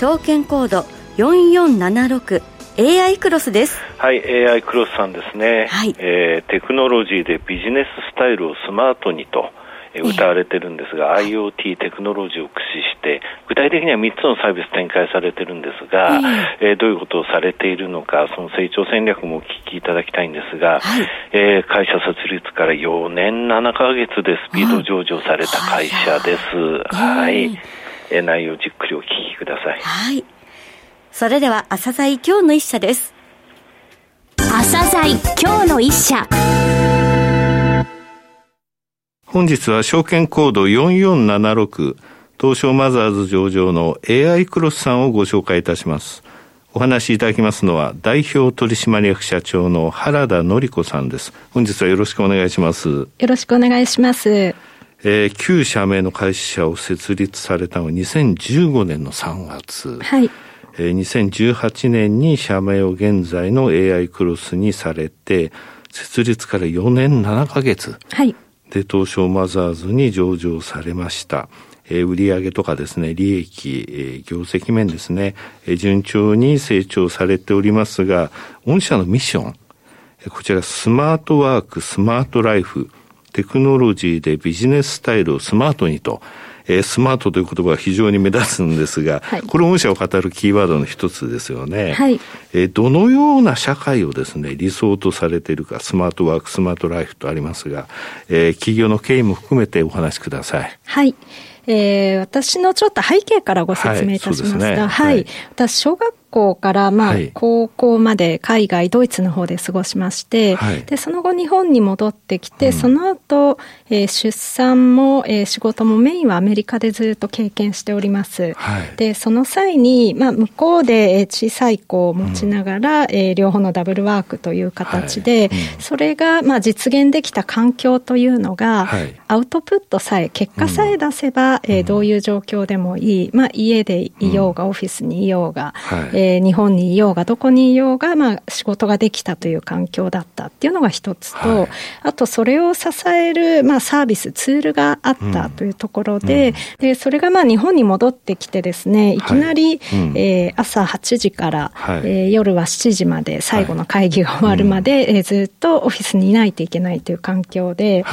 証券コード4476 AI クロスです。はい、AI クロスさんですね。はい。えー、テクノロジーでビジネススタイルをスマートにと、え歌われてるんですが、えー、IoT テクノロジーを駆使して、具体的には3つのサービス展開されてるんですが、えー、えー、どういうことをされているのか、その成長戦略もお聞きいただきたいんですが、はい、えー、会社設立から4年7ヶ月でスピード上場された会社です。はい。はいえ内容をじっくりお聞きください。はい。それでは、朝鮮今日の一社です。朝鮮今日の一社。本日は証券コード4476東証マザーズ上場の AI クロスさんをご紹介いたします。お話しいただきますのは代表取締役社長の原田典子さんです。本日はよろしくお願いします。よろしくお願いします。えー、旧社名の会社を設立されたのは2015年の3月。はい。えー、2018年に社名を現在の AI クロスにされて、設立から4年7ヶ月。はい。で、東証マザーズに上場されました。えー、売上とかですね、利益、えー、業績面ですね、えー、順調に成長されておりますが、御社のミッション、こちらスマートワーク、スマートライフ、テクノロジーでビジネススタイルをスマートにと、えー、スマートという言葉は非常に目立つんですが、はい、これ御社を語るキーワードの一つですよね。はい、えー、どのような社会をですね、理想とされているか、スマートワーク、スマートライフとありますが、えー、企業の経緯も含めてお話しください。はい。えー、私のちょっと背景からご説明いたしますが、はい、ねはい、私、小学校から、まあ、高校まで海外、ドイツの方で過ごしまして、はい、で、その後日本に戻ってきて、うん、その後、えー、出産も、えー、仕事もメインはアメリカでずっと経験しております。はい、で、その際に、まあ、向こうで小さい子を持ちながら、うん、えー、両方のダブルワークという形で、はい。うん、それが、まあ、実現できた環境というのが、アウトプットさえ、結果さえ出せば、えー、どういう状況でもいい、まあ、家でいようが、オフィスにいようが、はいえー、日本にいようがどこにいようが、まあ、仕事ができたという環境だったっていうのが一つと、はい、あとそれを支える、まあ、サービス、ツールがあったというところで、うん、でそれがまあ日本に戻ってきてですね、い。きなり、はいうん、えー、朝8時から、はい、えー、夜は7時まで最後の会議が終わるまで、はい、えー、ずっとオフィスにいないといけないという環境で、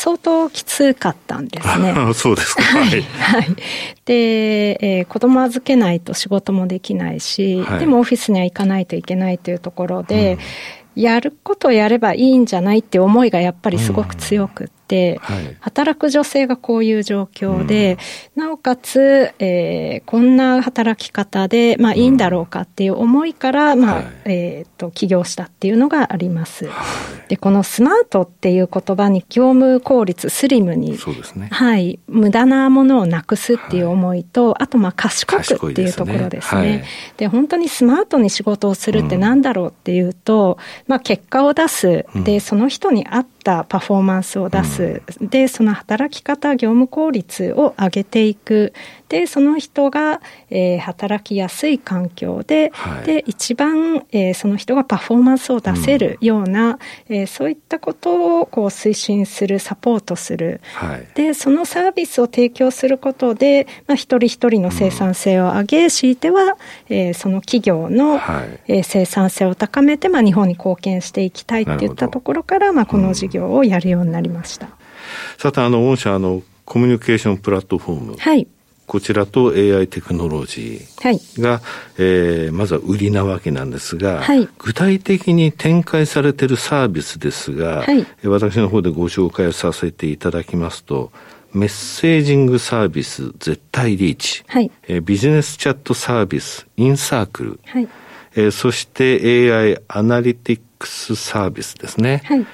相当きつかったんですね。そうですか。はい。はい。で、えー、子供預けないと仕事もできないし、はい、でもオフィスには行かないといけないというところで、うん、やることをやればいいんじゃないって思いがやっぱりすごく強くて、はい、働く女性がこういう状況で、うん、なおかつ、えー、こんな働き方で、まあいいんだろうかっていう思いから、うん、まあ、はい、えっ、と、起業したっていうのがあります。はい、で、このスマートっていう言葉に業務効率、スリムに、そうですね。はい、無駄なものをなくすっていう思いと、あと、まあ、賢くっていうところですね。で、ね、本当にスマートに仕事をするってなんだろうっていうと、まあ、結果を出す。で、その人に合ったパフォーマンスを出す。でその働き方業務効率を上げていくでその人が、えー、働きやすい環境ではい、で一番、えー、その人がパフォーマンスを出せるような、うん、えー、そういったことをこう推進するサポートする、はい、でそのサービスを提供することで、まあ、一人一人の生産性を上げ、うん、強いては、えー、その企業の、はい、えー、生産性を高めて、まあ、日本に貢献していきたいっていったところから、まあ、この事業をやるようになりました。うん、さてあの御社あのコミュニケーションプラットフォーム、はい、こちらと AI テクノロジーが、はい、えー、まずは売りなわけなんですが、はい、具体的に展開されているサービスですが、はい、私の方でご紹介させていただきますと、メッセージングサービス絶対リーチ、はい。えー、ビジネスチャットサービスインサークル、はい。えー、そして AI アナリティクスサービスですね。はい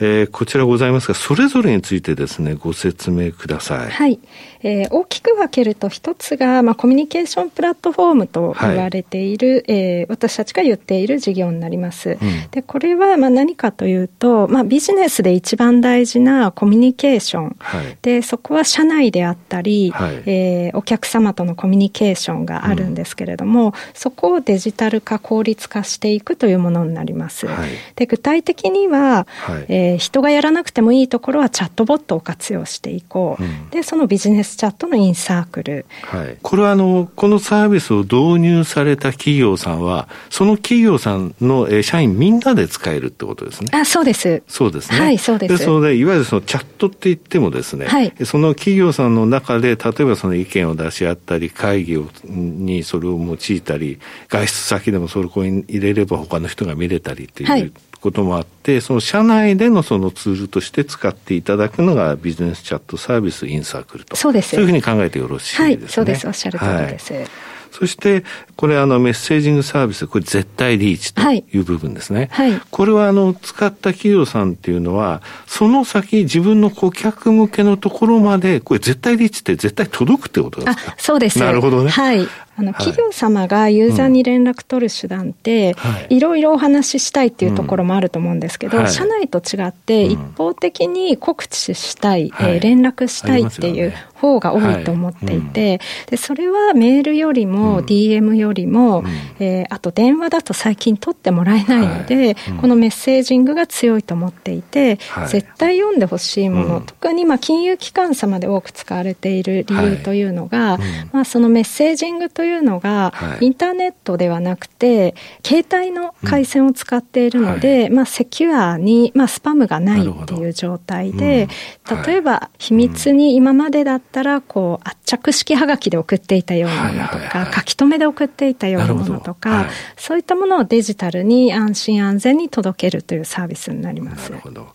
えー、こちらございますが、それぞれについてですね、ご説明ください。はい。えー、大きく分けると、一つが、まあ、コミュニケーションプラットフォームと言われている、はい、えー、私たちが言っている事業になります。うん、で、これは、まあ、何かというと、まあ、ビジネスで一番大事なコミュニケーション。はい、で、そこは社内であったり、はい、えー、お客様とのコミュニケーションがあるんですけれども、うん、そこをデジタル化、効率化していくというものになります。はい、で、具体的には、はい、えー、人がやらなくてもいいところはチャットボットを活用していこう。うん、で、そのビジネスチャットのインサークル。はい。これはあの、このサービスを導入された企業さんは、その企業さんの、えー、社員みんなで使えるってことですね。あ、そうです。そうですね。はい、そうです。ですので、いわゆるそのチャットって言ってもですね、はい、その企業さんの中で、例えばその意見を出し合ったり、会議をにそれを用いたり、外出先でもそれを入れれば他の人が見れたりっていう、はいこともあって、その社内でのそのツールとして使っていただくのがビジネスチャットサービスインサークルと。そうです。そういうふうに考えてよろしいですね。はい、そうです。おっしゃる通りです。はいそして、これあのメッセージングサービス、これ絶対リーチという部分ですね。はい。これはあの使った企業さんっていうのは、その先自分の顧客向けのところまで、これ絶対リーチって絶対届くってことですか？そうです。なるほどね。はい。あの、企業様がユーザーに連絡取る手段って、い。ろいろお話ししたいっていうところもあると思うんですけど、社内と違って一方的に告知したい、え連絡したいっていう方が多いと思っていて、でそれはメールよりも DM よりも、えあと電話だと最近取ってもらえないので、このメッセージングが強いと思っていて、絶対読んでほしいもの、特にま金融機関様で多く使われている理由というのが、まあ、そのメッセージングといういうのが、はい、インターネットではなくて、携帯の回線を使っているので、うん。はい、まあ、セキュアに、まあ、スパムがないっていう状態で、うん、例えば、秘密に今までだったら、こう、圧着式はがきで送っていたようなものとか、書き留めで送っていたようなものとか、そういったものをデジタルに安心安全に届けるというサービスになります。なるほど。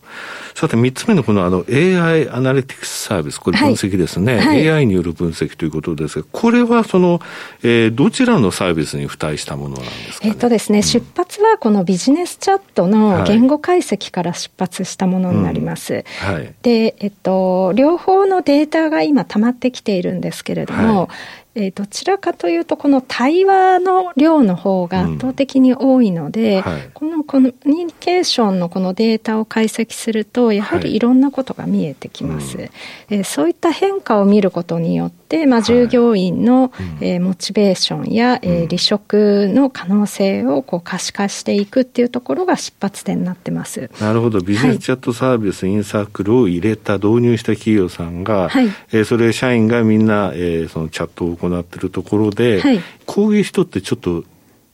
さて、三つ目のこのあの AI アナリティクスサービス、これ分析ですね。はい、AI による分析ということですが、これはその、えー、どちらのサービスに付帯したものなんですか、ね、えっとですね、うん、出発はこのビジネスチャットの言語解析から出発したものになります。はい、うん。はい、で、えっと、両方のデータが今溜まってきているんですけれども、えー、どちらかというと、この対話の量の方が圧倒的に多いので、うん。はい、このコミュニケーションのこのデータを解析すると、やはりいろんなことが見えてきます。はいうん、えー、そういった変化を見ることによって、まあ、従業員の、はい、えー、モチベーションや、えー、離職の可能性をこう可視化していくっていうところが出発点になってます。なるほど。ビジネスチャットサービス、インサークルを入れた、導入した企業さんが、はい、えー、それ社員がみんな、えー、そのチャットを行っているところで、はい、こういう人ってちょっと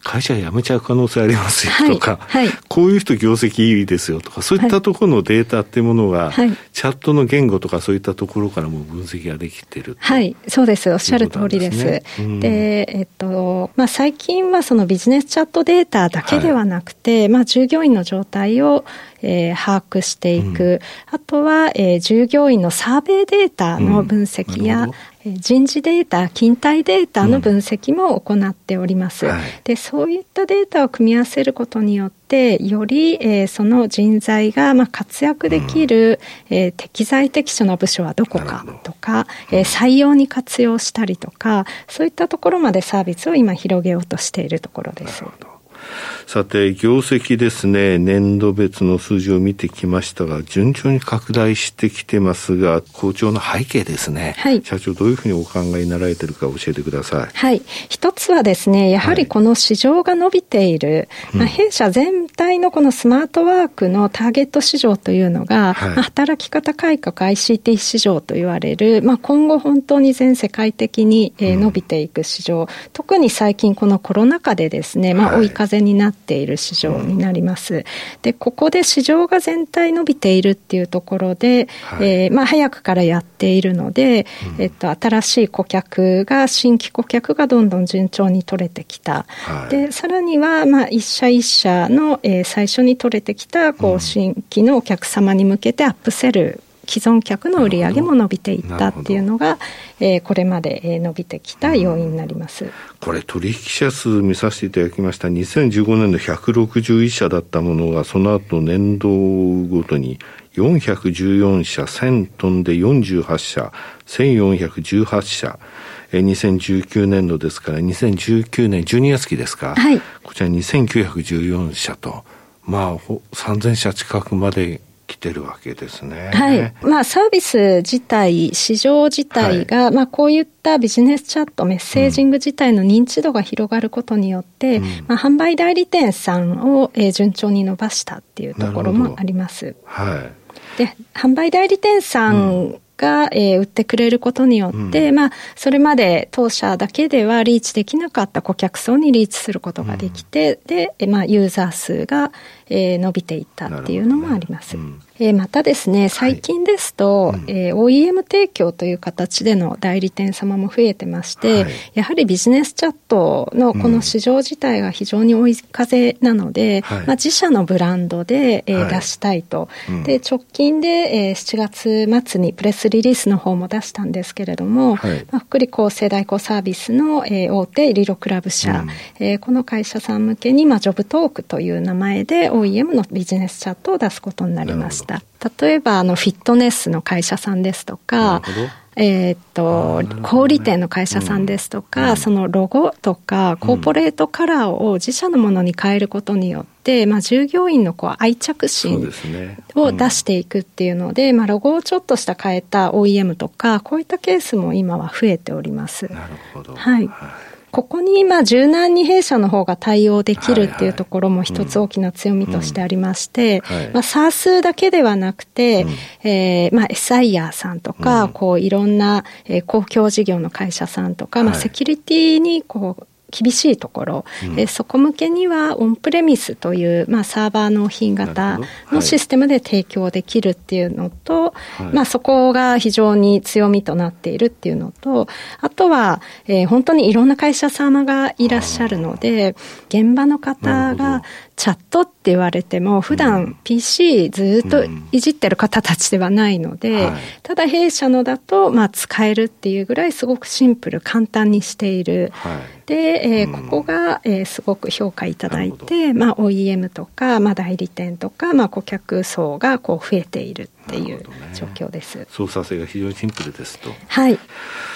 会社辞めちゃう可能性ありますよとか、はい。はい、こういう人業績いいですよとか、そういったところのデータっていうものが、はい、チャットの言語とかそういったところからも分析ができてるはい、そうです。おっしゃる通りです。で、ね。で、えっと、まあ、最近はそのビジネスチャットデータだけではなくて、まあ、従業員の状態をえー、把握していく、うん、あとは、えー、従業員のサーベイデータの分析や、うん、人事データ、勤怠データの分析も行っております、うんはい、で。そういったデータを組み合わせることによって、より、えー、その人材が、まあ、活躍できる、うん、えー、適材適所な部署はどこかとか、えー、採用に活用したりとか、そういったところまでサービスを今広げようとしているところです。さて、業績ですね、年度別の数字を見てきましたが、順調に拡大してきてますが、好調の背景ですね。はい。社長、どういうふうにお考えになられてるか教えてください。はい。一つはですね、やはりこの市場が伸びている、はい、まあ、弊社全体のこのスマートワークのターゲット市場というのが、はい、まあ、働き方改革 ICT 市場と言われる、まあ、今後本当に全世界的に、えー、伸びていく市場、うん、特に最近このコロナ禍でですね、まあ、追い風になっている市場になります。うん、で、ここで市場が全体伸びているっていうところで、はい、えー、まあ、早くからやっているので、うん、えっと、新しい顧客が、新規顧客がどんどん順調に取れてきた。はい、で、さらには、まあ、一社一社の、えー、最初に取れてきた、こう、新規のお客様に向けてアップセル既存客の売り上げも伸びていったっていうのが、えー、これまで伸びてきた要因になります。これ取引者数見させていただきました。2015年の161社だったものがその後年度ごとに414社、1000トンで48社、1418社、2019年度ですから、2019年12月期ですか、はい、こちら2914社と、まあ、3000社近くまで来てるわけですね。はい。まあ、サービス自体、市場自体が、はい、まあ、こういったビジネスチャット、メッセージング自体の認知度が広がることによって、うん、まあ、販売代理店さんを、えー、順調に伸ばしたっていうところもあります。はい。で、販売代理店さんが、えー、売ってくれることによって、うん、まあ、それまで当社だけではリーチできなかった顧客層にリーチすることができて、うん、で、まあ、ユーザー数が、えー、伸びていったっていうのもあります。えー、またですね、最近ですと、はい、えー、OEM 提供という形での代理店様も増えてまして、はい、やはりビジネスチャットのこの市場自体が非常に追い風なので、うん、まあ、自社のブランドで、えー、出したいと。うん、で、直近で、えー、7月末にプレスリリースの方も出したんですけれども、はい、まあ、福利厚生代行サービスの、えー、大手リロクラブ社、うん、えー、この会社さん向けに、まあ、ジョブトークという名前で OEM のビジネスチャットを出すことになりました。例えば、あの、フィットネスの会社さんですとか、えっと、小売店の会社さんですとか、うん、そのロゴとか、コーポレートカラーを自社のものに変えることによって、まあ、従業員のこう愛着心を出していくっていうので、まあ、ロゴをちょっとした変えた OEM とか、こういったケースも今は増えております。なるほど。はい、はいここに今柔軟に弊社の方が対応できるっていうところも一つ大きな強みとしてありまして、まあ、サースだけではなくて、うん、えー、まあ、エサイヤーさんとか、うん、こういろんな、えー、公共事業の会社さんとか、まあ、セキュリティにこう厳しいところ、うん、えそこ向けにはオンプレミスという、まあ、サーバー納品型のシステムで提供できるっていうのと、はい、まあ、そこが非常に強みとなっているっていうのと、あとは、えー、本当にいろんな会社様がいらっしゃるので、現場の方がチャットって言われても、普段 PC ずっといじってる方たちではないので、うんはい、ただ弊社のだと、まあ、使えるっていうぐらいすごくシンプル、簡単にしている。はい、で、えー、ここが、えー、すごく評価いただいて、まあ、OEM とか、まあ、代理店とか、まあ、顧客層がこう増えているっていう状況です、ね、操作性が非常にシンプルですと。はい。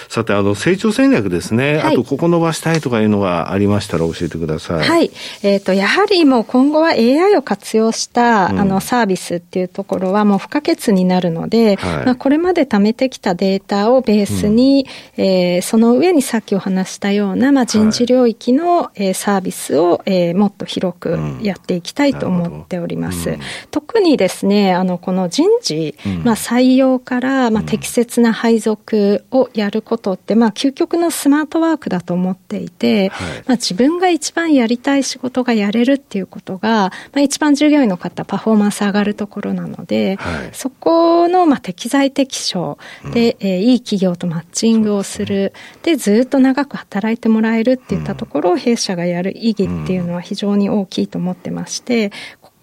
さて、あの、成長戦略ですね。はい、あと、ここ伸ばしたいとかいうのがありましたら教えてください。はい。えっ、ー、と、やはりもう今後は AI を活用した、うん、あの、サービスっていうところはもう不可欠になるので、はい、まあ、これまで貯めてきたデータをベースに、うん、えー、その上にさっきお話したような、まあ、人事領域の、はい、えー、サービスを、えー、もっと広くやっていきたいと思っております。うん、特にですね、あの、この人事、まあ、採用から、まあ、適切な配属をやることって、まあ、究極のスマートワークだと思っていて、はい、まあ、自分が一番やりたい仕事がやれるっていうことが、まあ、一番従業員の方、パフォーマンス上がるところなので、はい、そこの、まあ、適材適所で、うん、えー、いい企業とマッチングをする。で、ね、ずっと長く働いてもらえるっていったところを弊社がやる意義っていうのは非常に大きいと思ってまして、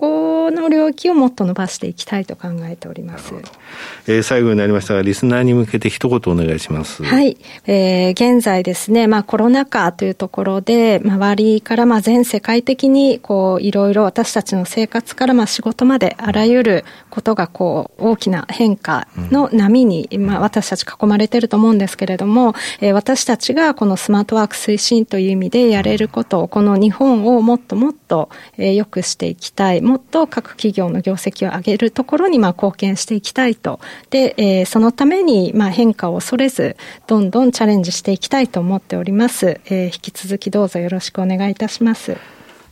この領域をもっと伸ばしていきたいと考えております。えー、最後になりましたが、リスナーに向けて一言お願いします。はい。えー、現在ですね、まあコロナ禍というところで、周りからまあ全世界的に、こう、いろいろ私たちの生活からまあ仕事まであらゆることがこう、大きな変化の波に、うん、まあ私たち囲まれてると思うんですけれども、えー、私たちがこのスマートワーク推進という意味でやれることを、この日本をもっともっと、えー、良くしていきたい。もっと各企業の業績を上げるところにまあ貢献していきたいと。で、えー、そのためにまあ変化を恐れず、どんどんチャレンジしていきたいと思っております。えー、引き続きどうぞよろしくお願いいたします。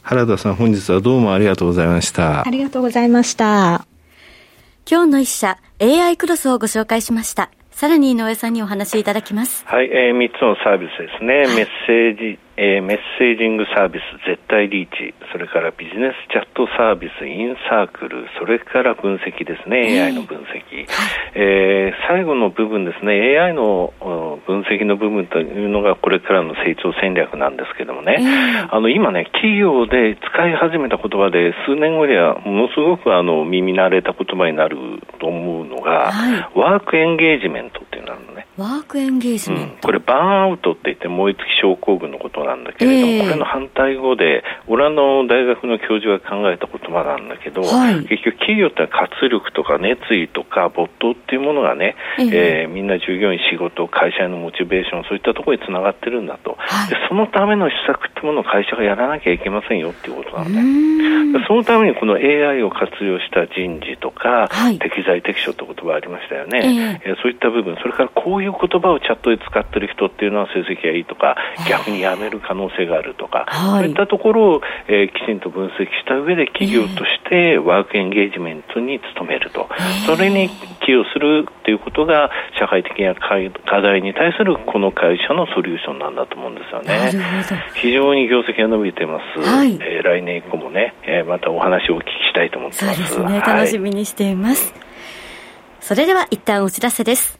原田さん、本日はどうもありがとうございました。ありがとうございました。今日の一社、AI クロスをご紹介しました。さらに井上さんにお話しいただきます。はい、えー、3つのサービスですね。メッセージえー、メッセージングサービス絶対リーチ、それからビジネスチャットサービスインサークル、それから分析ですね、AI の分析、えー、最後の部分ですね、AI の分析の部分というのがこれからの成長戦略なんですけどもね、あの今ね、企業で使い始めた言葉で数年後にはものすごくあの耳慣れた言葉になると思うのが、はい、ワークエンゲージメントっていうのがあるのね。ワークエンゲージメント、うん、これバーンアウトって言って燃え尽き症候群のことなんだけれども、えー、これの反対語でオランダの大学の教授が考えた言葉なんだけど、はい、結局企業って活力とか熱意とか没頭っていうものがね、えー、えー、みんな従業員仕事会社のモチベーションそういったところにつながってるんだと、はい、でそのための施策っていうものを会社がやらなきゃいけませんよっていうことなんでそのためにこの AI を活用した人事とか、はい、適材適所って言葉ありましたよね、えー、そういった部分それからこういう言葉をチャットで使ってる人っていうのは成績がいいとか逆に辞める可能性があるとか、そういったところを、えー、きちんと分析した上で企業としてワークエンゲージメントに努めると、それに寄与するということが社会的な課題に対するこの会社のソリューションなんだと思うんですよね。非常に業績が伸びてます。はい、えー、来年以降もね、えー、またお話をお聞きしたいと思ってます。すね。楽しみにしています。それでは一旦お知らせです。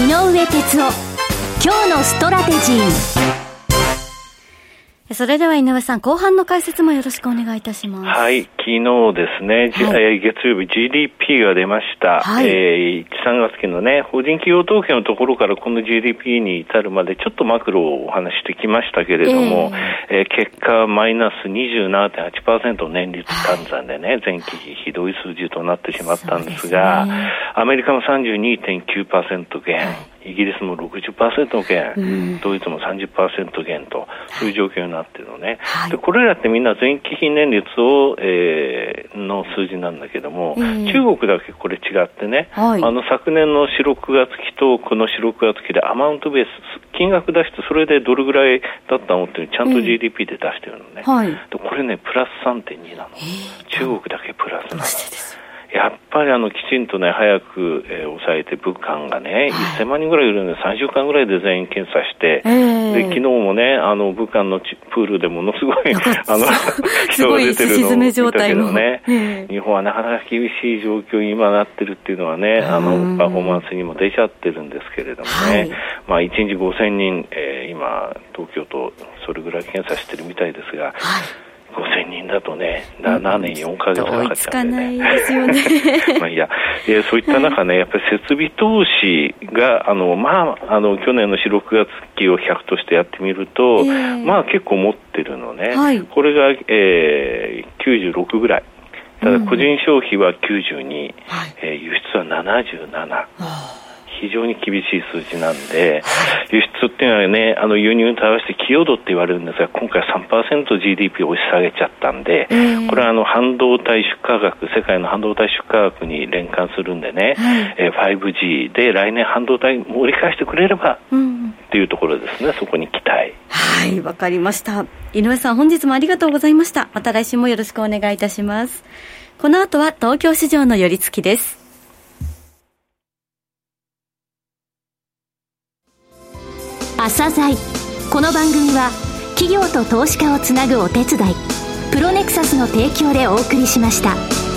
井上哲夫。今日のストラテジー。それでは井上さん、後半の解説もよろしくお願いいたします。はい、昨日ですね、はい、月曜日 GDP が出ました。はい、えー、1、3月期のね、法人企業統計のところからこの GDP に至るまでちょっとマクロをお話してきましたけれども、えー、えー、結果マイナス27.8%年率換算でね、前期ひどい数字となってしまったんですが、すね、アメリカも32.9%減。はいイギリスも60%減、うん、ドイツも30%減と、そういう状況になってるのね、はい、でこれらってみんな前期比年率を、えー、の数字なんだけども、中国だけこれ違ってね、はい、あの昨年の4、6月期とこの4、6月期でアマウントベース、金額出して、それでどれぐらいだったのってちゃんと GDP で出してるのね、はい、これね、プラス3.2なの、中国だけプラスなの。やっぱりあのきちんとね、早く、えー、抑えて、物価がね、はい、1000万人ぐらいいるんで、3週間ぐらいで全員検査して、えー、で昨日もね、あの武漢のプールでものすごいあの人が出てるのを見たけどね、えー、日本はなかなか厳しい状況に今なってるっていうのはね、あのパフォーマンスにも出ちゃってるんですけれどもね、はい、まあ1日5000人、えー、今、東京都、それぐらい検査してるみたいですが、はい5000人だとね、7年4か月かかっちゃうんでね。ないですよね。まあいや、えー、そういった中ね、やっぱり設備投資が、あの、まあ、あの、去年の4、6月期を100としてやってみると、えー、まあ結構持ってるのね。はい、これが、えー、96ぐらい。ただ個人消費は92、うん、えー、輸出は77。非常に厳しい数字なんで、輸出っていうのはね、あの輸入に対して寄与度って言われるんですが、今回 3%GDP を押し下げちゃったんで、これはあの半導体出荷額、世界の半導体出荷額に連関するんでね、えー、5G で来年半導体盛り返してくれれば、っていうところですね、そこに期待。はい、わかりました。井上さん、本日もありがとうございました。また来週もよろしくお願いいたします。この後は東京市場の寄り付きです。朝鮮この番組は企業と投資家をつなぐお手伝いプロネクサスの提供でお送りしました。